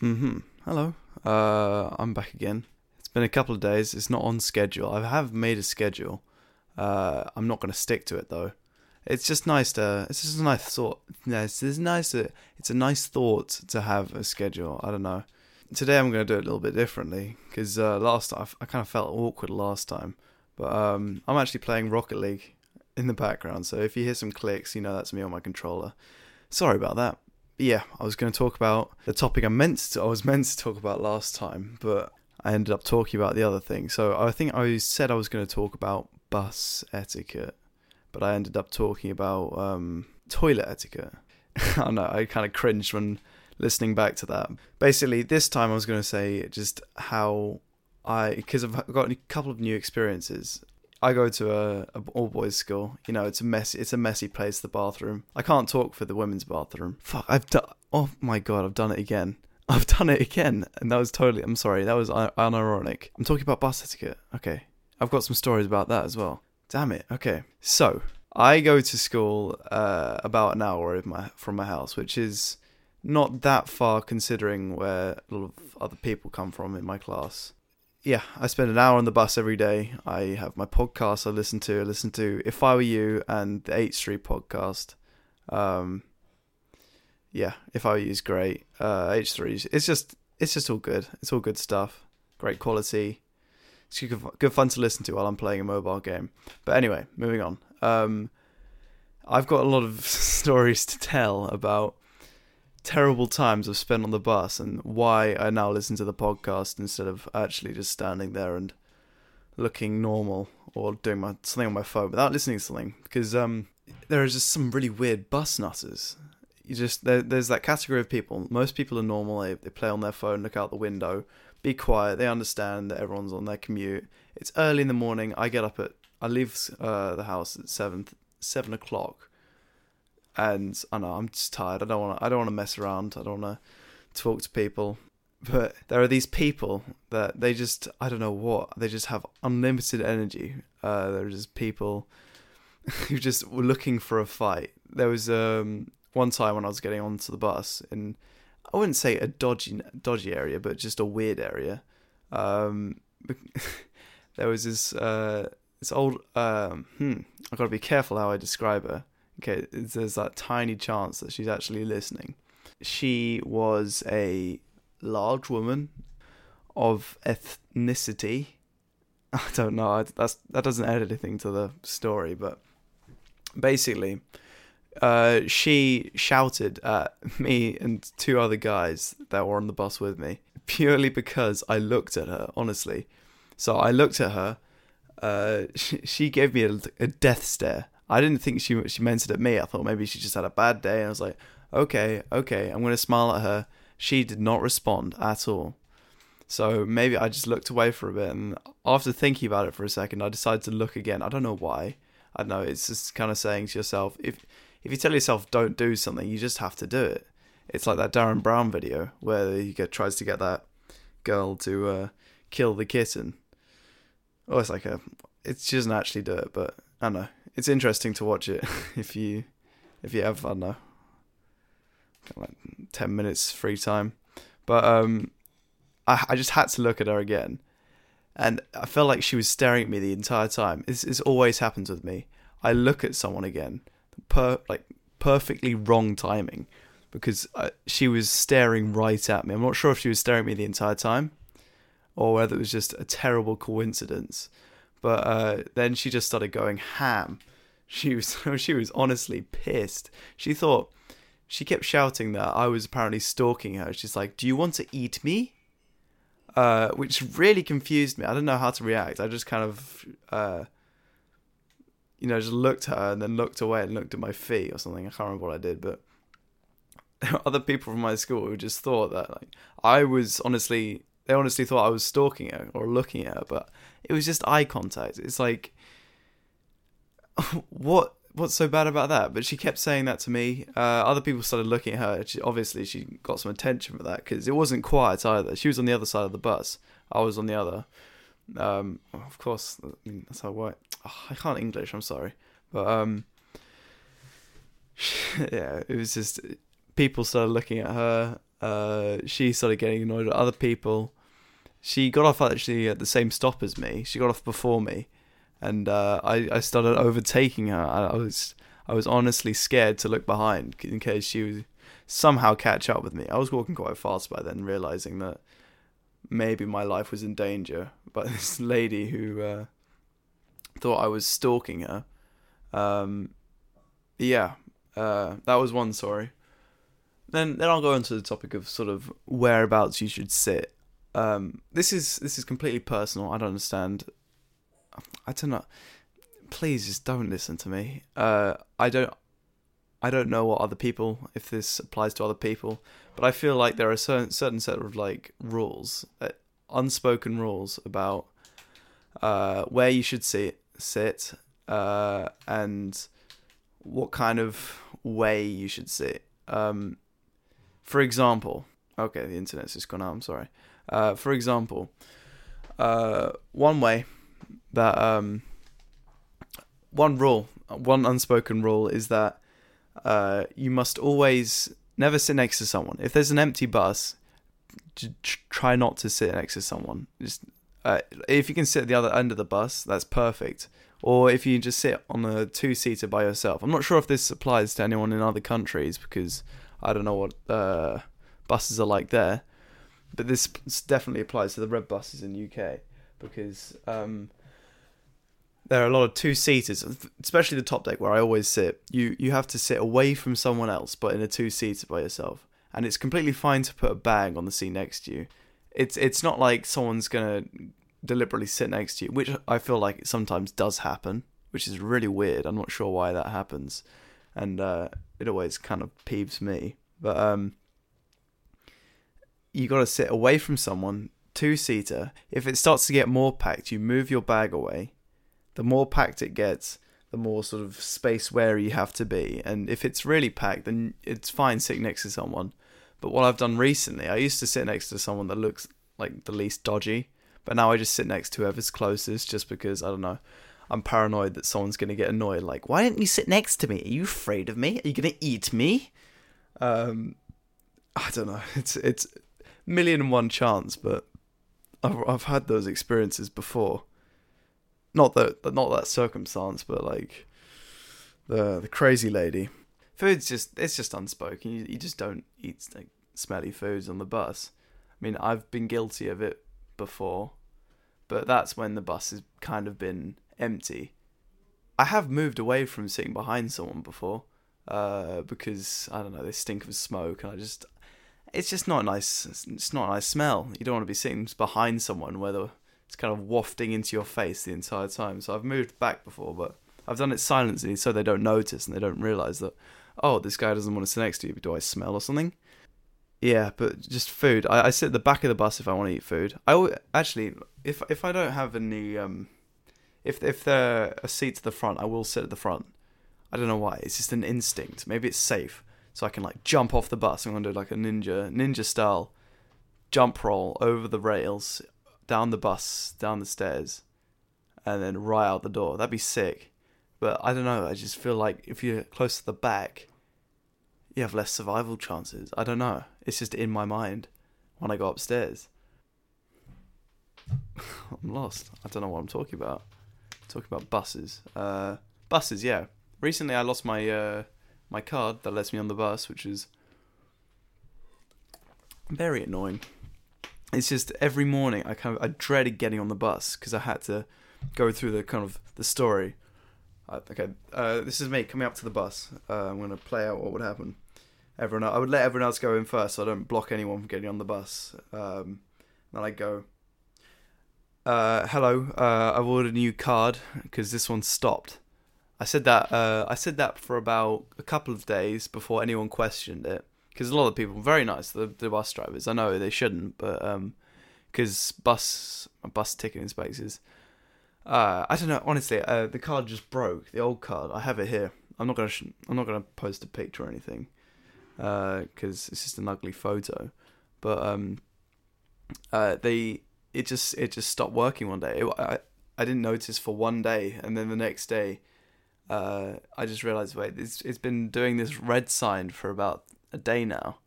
hmm Hello. Uh, I'm back again. It's been a couple of days. It's not on schedule. I have made a schedule. Uh, I'm not going to stick to it though. It's just nice to. It's just a nice thought. Yeah, it's, it's nice. To, it's a nice thought to have a schedule. I don't know. Today I'm going to do it a little bit differently because uh, last time I kind of felt awkward last time. But um, I'm actually playing Rocket League in the background. So if you hear some clicks, you know that's me on my controller. Sorry about that. Yeah, I was going to talk about the topic I meant to. I was meant to talk about last time, but I ended up talking about the other thing. So I think I said I was going to talk about bus etiquette, but I ended up talking about um, toilet etiquette. I know I kind of cringed when listening back to that. Basically, this time I was going to say just how I because I've got a couple of new experiences. I go to a, a all boys school. You know, it's a messy, it's a messy place. The bathroom. I can't talk for the women's bathroom. Fuck, I've done. Oh my god, I've done it again. I've done it again, and that was totally. I'm sorry, that was un- unironic. I'm talking about bus etiquette. Okay, I've got some stories about that as well. Damn it. Okay, so I go to school uh, about an hour my, from my house, which is not that far considering where a lot of other people come from in my class yeah, I spend an hour on the bus every day. I have my podcast I listen to. I listen to If I Were You and the H3 podcast. Um, yeah, If I Were You is great. Uh, H3, it's just it's just all good. It's all good stuff. Great quality. It's good, good fun to listen to while I'm playing a mobile game. But anyway, moving on. Um, I've got a lot of stories to tell about terrible times I've spent on the bus and why I now listen to the podcast instead of actually just standing there and looking normal or doing my something on my phone without listening to something because um there are just some really weird bus nutters. You just there, there's that category of people. Most people are normal. They they play on their phone, look out the window, be quiet. They understand that everyone's on their commute. It's early in the morning. I get up at I leave uh, the house at seven seven o'clock and I know I'm just tired. I don't want to. I don't want to mess around. I don't want to talk to people. But there are these people that they just I don't know what they just have unlimited energy. Uh, there's just people who just were looking for a fight. There was um, one time when I was getting onto the bus in I wouldn't say a dodgy dodgy area, but just a weird area. Um, there was this uh, this old um, hmm. I gotta be careful how I describe her okay, there's that tiny chance that she's actually listening. She was a large woman of ethnicity. I don't know. That's that doesn't add anything to the story, but basically, uh, she shouted at me and two other guys that were on the bus with me purely because I looked at her. Honestly, so I looked at her. Uh, she, she gave me a, a death stare I didn't think she she meant it at me. I thought maybe she just had a bad day. I was like, okay, okay, I'm gonna smile at her. She did not respond at all. So maybe I just looked away for a bit, and after thinking about it for a second, I decided to look again. I don't know why. I don't know. It's just kind of saying to yourself, if if you tell yourself don't do something, you just have to do it. It's like that Derren Brown video where he get, tries to get that girl to uh, kill the kitten. Oh, it's like a. It, she doesn't actually do it, but I don't know it's interesting to watch it if you if you have I don't know like ten minutes free time. But um, I I just had to look at her again, and I felt like she was staring at me the entire time. This, this always happens with me. I look at someone again, per like perfectly wrong timing, because I, she was staring right at me. I'm not sure if she was staring at me the entire time, or whether it was just a terrible coincidence. But uh, then she just started going ham. She was she was honestly pissed. She thought she kept shouting that I was apparently stalking her. She's like, "Do you want to eat me?" Uh, which really confused me. I didn't know how to react. I just kind of, uh, you know, just looked at her and then looked away and looked at my feet or something. I can't remember what I did, but other people from my school who just thought that like I was honestly they honestly thought I was stalking her or looking at her, but it was just eye contact. It's like, what? What's so bad about that? But she kept saying that to me. Uh, other people started looking at her. She, obviously, she got some attention for that because it wasn't quiet either. She was on the other side of the bus. I was on the other. Um, of course, that's how I. Oh, I can't English. I'm sorry, but um, yeah, it was just people started looking at her Uh, she started getting annoyed at other people. She got off actually at the same stop as me. She got off before me, and uh, I I started overtaking her. I, I was I was honestly scared to look behind in case she would somehow catch up with me. I was walking quite fast by then, realizing that maybe my life was in danger. But this lady who uh, thought I was stalking her, um, yeah, uh, that was one story. Then then I'll go into the topic of sort of whereabouts you should sit. Um, this is this is completely personal. I don't understand. I don't know. Please just don't listen to me. Uh, I don't. I don't know what other people if this applies to other people, but I feel like there are certain certain set of like rules, uh, unspoken rules about uh, where you should sit, sit, uh, and what kind of way you should sit. Um, for example, okay, the internet's just gone out. I'm sorry. Uh, for example, uh, one way that um, one rule, one unspoken rule is that uh, you must always never sit next to someone. If there's an empty bus, try not to sit next to someone. Just uh, if you can sit at the other end of the bus, that's perfect. Or if you just sit on a two seater by yourself. I'm not sure if this applies to anyone in other countries because I don't know what uh, buses are like there. But this definitely applies to the red buses in UK because um, there are a lot of two seaters, especially the top deck where I always sit. You you have to sit away from someone else, but in a two seater by yourself, and it's completely fine to put a bag on the seat next to you. It's it's not like someone's gonna deliberately sit next to you, which I feel like sometimes does happen, which is really weird. I'm not sure why that happens, and uh, it always kind of peeves me. But um, you got to sit away from someone, two seater. If it starts to get more packed, you move your bag away the more packed it gets, the more sort of space wary you have to be. And if it's really packed, then it's fine sitting next to someone. But what I've done recently, I used to sit next to someone that looks like the least dodgy, but now I just sit next to whoever's closest just because, I don't know, I'm paranoid that someone's going to get annoyed. Like, why didn't you sit next to me? Are you afraid of me? Are you going to eat me? Um, I don't know. It's it's million and one chance, but I've I've had those experiences before not that not that circumstance, but like the the crazy lady. Food's just it's just unspoken. You, you just don't eat like smelly foods on the bus. I mean, I've been guilty of it before, but that's when the bus has kind of been empty. I have moved away from sitting behind someone before, uh, because I don't know they stink of smoke, and I just it's just not nice. It's not a nice smell. You don't want to be sitting behind someone where the it's kind of wafting into your face the entire time. So I've moved back before, but I've done it silently so they don't notice and they don't realize that, oh, this guy doesn't want to sit next to you. Do I smell or something? Yeah, but just food. I, I sit at the back of the bus if I want to eat food. I actually, if if I don't have any, um, if if there a seat to the front, I will sit at the front. I don't know why. It's just an instinct. Maybe it's safe, so I can like jump off the bus. I'm gonna do like a ninja ninja style jump roll over the rails down the bus, down the stairs, and then right out the door. That'd be sick. But I don't know. I just feel like if you're close to the back, you have less survival chances. I don't know. It's just in my mind when I go upstairs. I'm lost. I don't know what I'm talking about. I'm talking about buses. Uh, buses, yeah. Recently, I lost my uh, my card that lets me on the bus, which is very annoying it's just every morning I kind of I dreaded getting on the bus because I had to go through the kind of the story. Uh, okay, uh, this is me coming up to the bus. Uh, I'm gonna play out what would happen. Everyone, I would let everyone else go in first, so I don't block anyone from getting on the bus. Um, then I go. Uh, hello, uh, I've ordered a new card because this one stopped. I said that. Uh, I said that for about a couple of days before anyone questioned it because a lot of people very nice the, the bus drivers i know they shouldn't but um because bus bus ticketing spaces. Uh i don't know honestly uh the card just broke the old card i have it here. I'm not gonna sh- i'm not gonna post a picture or anything uh because it's just an ugly photo. But um uh they it just it just stopped working one day. It, i i didn't notice for one day and then the next day uh, I just realized, wait, it's it's been doing this red sign for about a day now,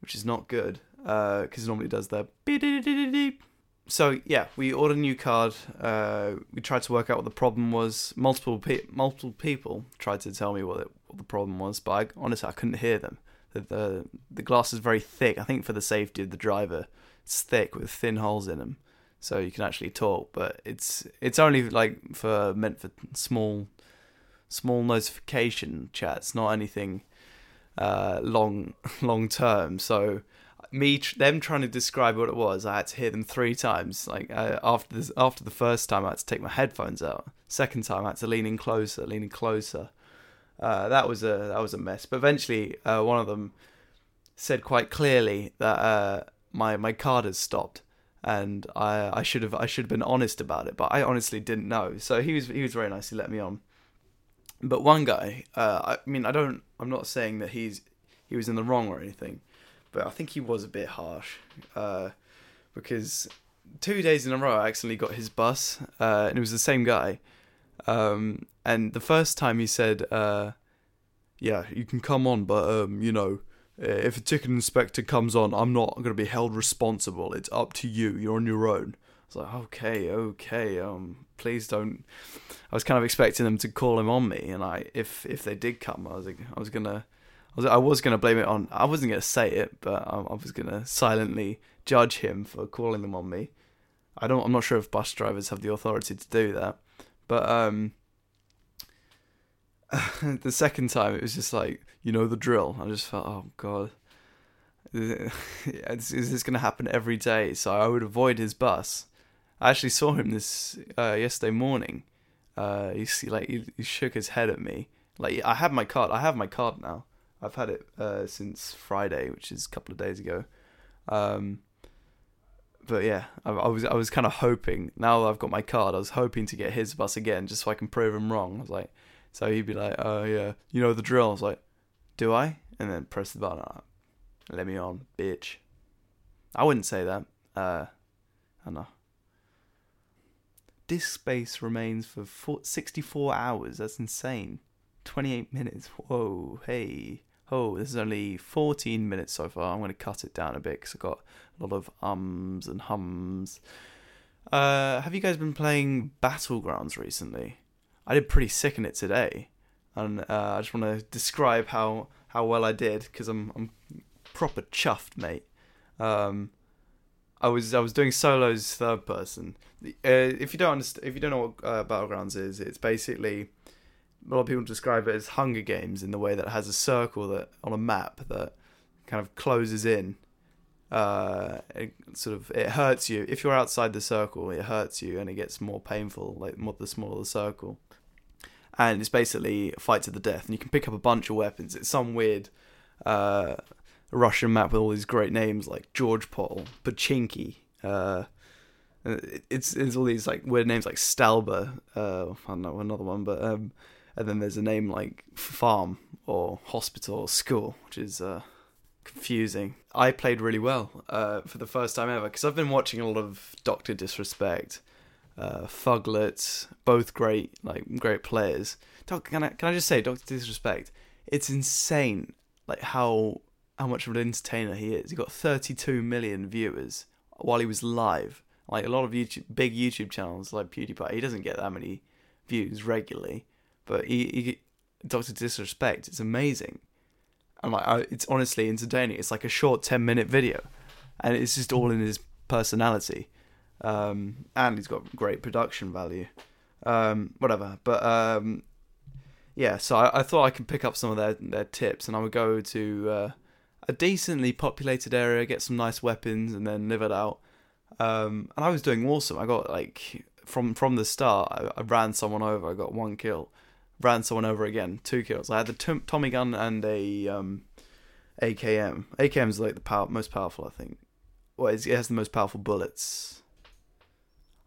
which is not good because normally it normally does the. So yeah, we ordered a new card. Uh, we tried to work out what the problem was. Multiple pe- multiple people tried to tell me what, it, what the problem was, but I, honestly I couldn't hear them. The, the the glass is very thick. I think for the safety of the driver, it's thick with thin holes in them, so you can actually talk. But it's it's only like for meant for small small notification chats, not anything uh, long long term. So me them trying to describe what it was, I had to hear them three times. Like uh, after this, after the first time, I had to take my headphones out. Second time, I had to lean in closer, leaning closer. Uh, that was a that was a mess. But eventually, uh, one of them said quite clearly that uh, my my card has stopped, and I I should have I should have been honest about it, but I honestly didn't know. So he was he was very nice. He let me on. But one guy, uh, I mean, I don't. I'm not saying that he's he was in the wrong or anything but I think he was a bit harsh uh, because two days in a row I accidentally got his bus, uh, and it was the same guy. Um, and the first time he said, uh, "Yeah, you can come on, but um, you know, if a ticket inspector comes on, I'm not going to be held responsible. It's up to you. You're on your own." I was like, "Okay, okay, um, please don't." I was kind of expecting them to call him on me, and I, if if they did come, I was like, I was gonna I was, I was to blame it on. I wasn't to say it, but I, I was to silently judge him for calling them on me. I don't. I'm not sure if bus drivers have the authority to do that, but um, the second time it was just like you know the drill. I just felt, oh god, is this going to happen every day? So I would avoid his bus. I actually saw him this uh, yesterday morning. Uh, he like he, he shook his head at me. Like I have my card. I have my card now. I've had it uh, since Friday, which is a couple of days ago. Um, but yeah, I, I, was I was kind of hoping. Now I've got my card, I was hoping to get his bus again, just so I can prove him wrong. I was like, so he'd be like, "Oh yeah, you know the drill." I was like, "Do I?" And then press the button. Oh, let me on, bitch. I wouldn't say that. Uh, I don't know. Disk space remains for four, 64 hours. That's insane. 28 minutes. Whoa, hey oh, this is only 14 minutes so far. I'm going to cut it down a bit because I've got a lot of ums and hums. Uh, have you guys been playing Battlegrounds recently? I did pretty sick in it today, and uh, I just want to describe how, how well I did because I'm I'm proper chuffed, mate. Um, I was I was doing solos third person. Uh, if you don't understand, if you don't know what uh, Battlegrounds is, it's basically a lot of people describe it as Hunger Games in the way that it has a circle that on a map that kind of closes in. Uh, it sort of it hurts you if you're outside the circle. It hurts you, and it gets more painful like more the smaller the circle. And it's basically a fight to the death, and you can pick up a bunch of weapons. It's some weird uh, Russian map with all these great names like George Paul, Pochinki. Uh, it's it's all these like weird names like Stalber. Uh, I don't know another one, but um, and then there's a name like farm or hospital or school, which is uh, confusing. I played really well uh, for the first time ever because I've been watching a lot of Doctor Disrespect, uh, Fuglet, both great like great players. Doc, can I can I just say Doctor Disrespect? It's insane like how how much of an entertainer he is. He got 32 million viewers while he was live. Like a lot of YouTube, big YouTube channels like PewDiePie, he doesn't get that many views regularly but he, he Doctor Disrespect. It's amazing, and like I, it's honestly entertaining. It's like a short ten minute video, and it's just all in his personality, um, and he's got great production value. Um, whatever, but um, yeah. So I, I, thought I could pick up some of their their tips, and I would go to uh, a decently populated area, get some nice weapons, and then live it out. Um, and I was doing awesome. I got like from from the start, I, I ran someone over. I got one kill ran someone over again, two kills. I had the t- Tommy gun and a um, AKM. AKM is like the power, most powerful, I think. Well, it has the most powerful bullets.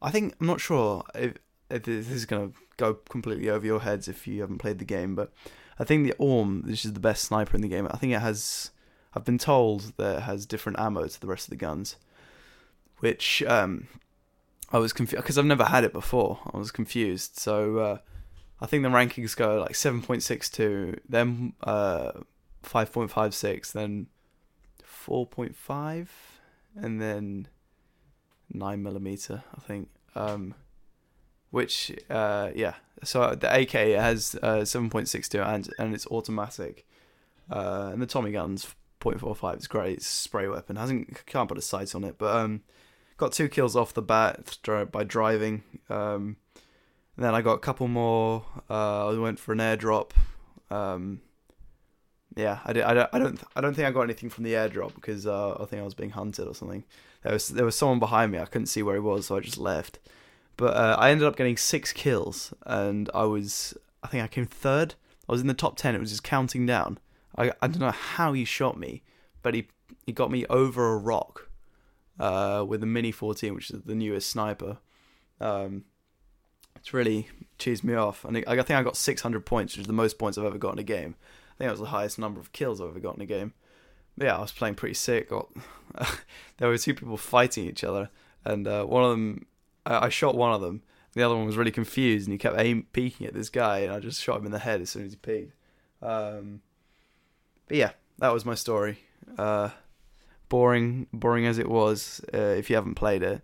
I think I'm not sure if, if this is gonna go completely over your heads if you haven't played the game, but I think the AWM, this is the best sniper in the game. I think it has. I've been told that it has different ammo to the rest of the guns, which um, I was confused because I've never had it before. I was confused, so. Uh, I think the rankings go like 7.62, then uh, 5.56, then four point five, and then nine millimeter, I think. Um, which uh, yeah, so the AK has uh, seven point six two and and it's automatic, uh, and the Tommy gun's 0.45. It's great. It's spray weapon. Hasn't can't put a sight on it, but um, got two kills off the bat by driving. Um, then I got a couple more. Uh, I went for an airdrop. Um, yeah, I, did, I don't, I don't, I don't think I got anything from the airdrop because uh, I think I was being hunted or something. There was, there was someone behind me. I couldn't see where he was, so I just left. But uh, I ended up getting six kills, and I was, I think I came third. I was in the top ten. It was just counting down. I, I don't know how he shot me, but he, he got me over a rock, uh, with the Mini 14, which is the newest sniper. Um, it's really cheesed me off. And I think I got 600 points, which is the most points I've ever got in a game. I think that was the highest number of kills I've ever got in a game. But yeah, I was playing pretty sick. Got, there were two people fighting each other, and uh, one of them, I, I, shot one of them. The other one was really confused, and he kept aim peeking at this guy, and I just shot him in the head as soon as he peeked. Um, but yeah, that was my story. Uh, boring, boring as it was. Uh, if you haven't played it,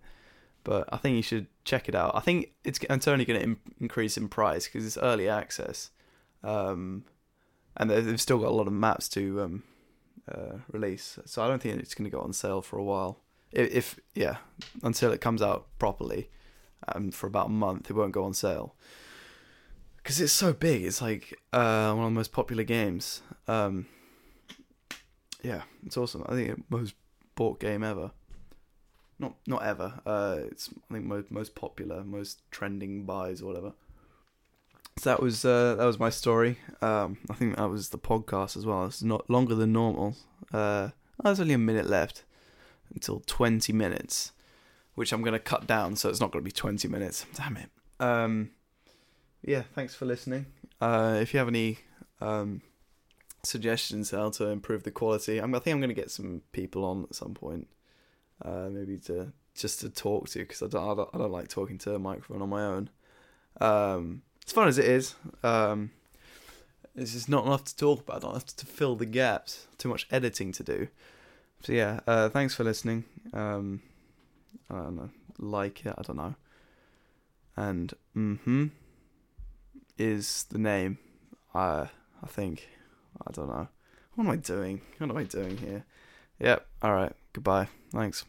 but I think you should check it out. I think it's it's only going to increase in price because it's early access, um, and they've still got a lot of maps to um, uh, release. So I don't think it's going to go on sale for a while. If, if yeah, until it comes out properly, um, for about a month, it won't go on sale because it's so big. It's like uh, one of the most popular games. Um, yeah, it's awesome. I think it most bought game ever not not ever. Uh, it's I think most most popular, most trending buys or whatever. So that was uh, that was my story. Um, I think that was the podcast as well. It's not longer than normal. Uh, there's only a minute left until 20 minutes, which I'm gonna cut down, so it's not gonna be 20 minutes. Damn it. Um, yeah, thanks for listening. Uh, if you have any um, suggestions how to improve the quality, I'm, I think I'm gonna get some people on at some point uh, maybe to just to talk to because I don't, I don't, I don't like talking to a microphone on my own. Um, as fun as it is, um, it's just not enough to talk about, not enough to fill the gaps. Too much editing to do. So yeah, uh, thanks for listening. Um, I don't know, like it, I don't know. And mm-hmm is the name. I I think I don't know. What am I doing? What am I doing here? Yep. All right. Goodbye. Thanks.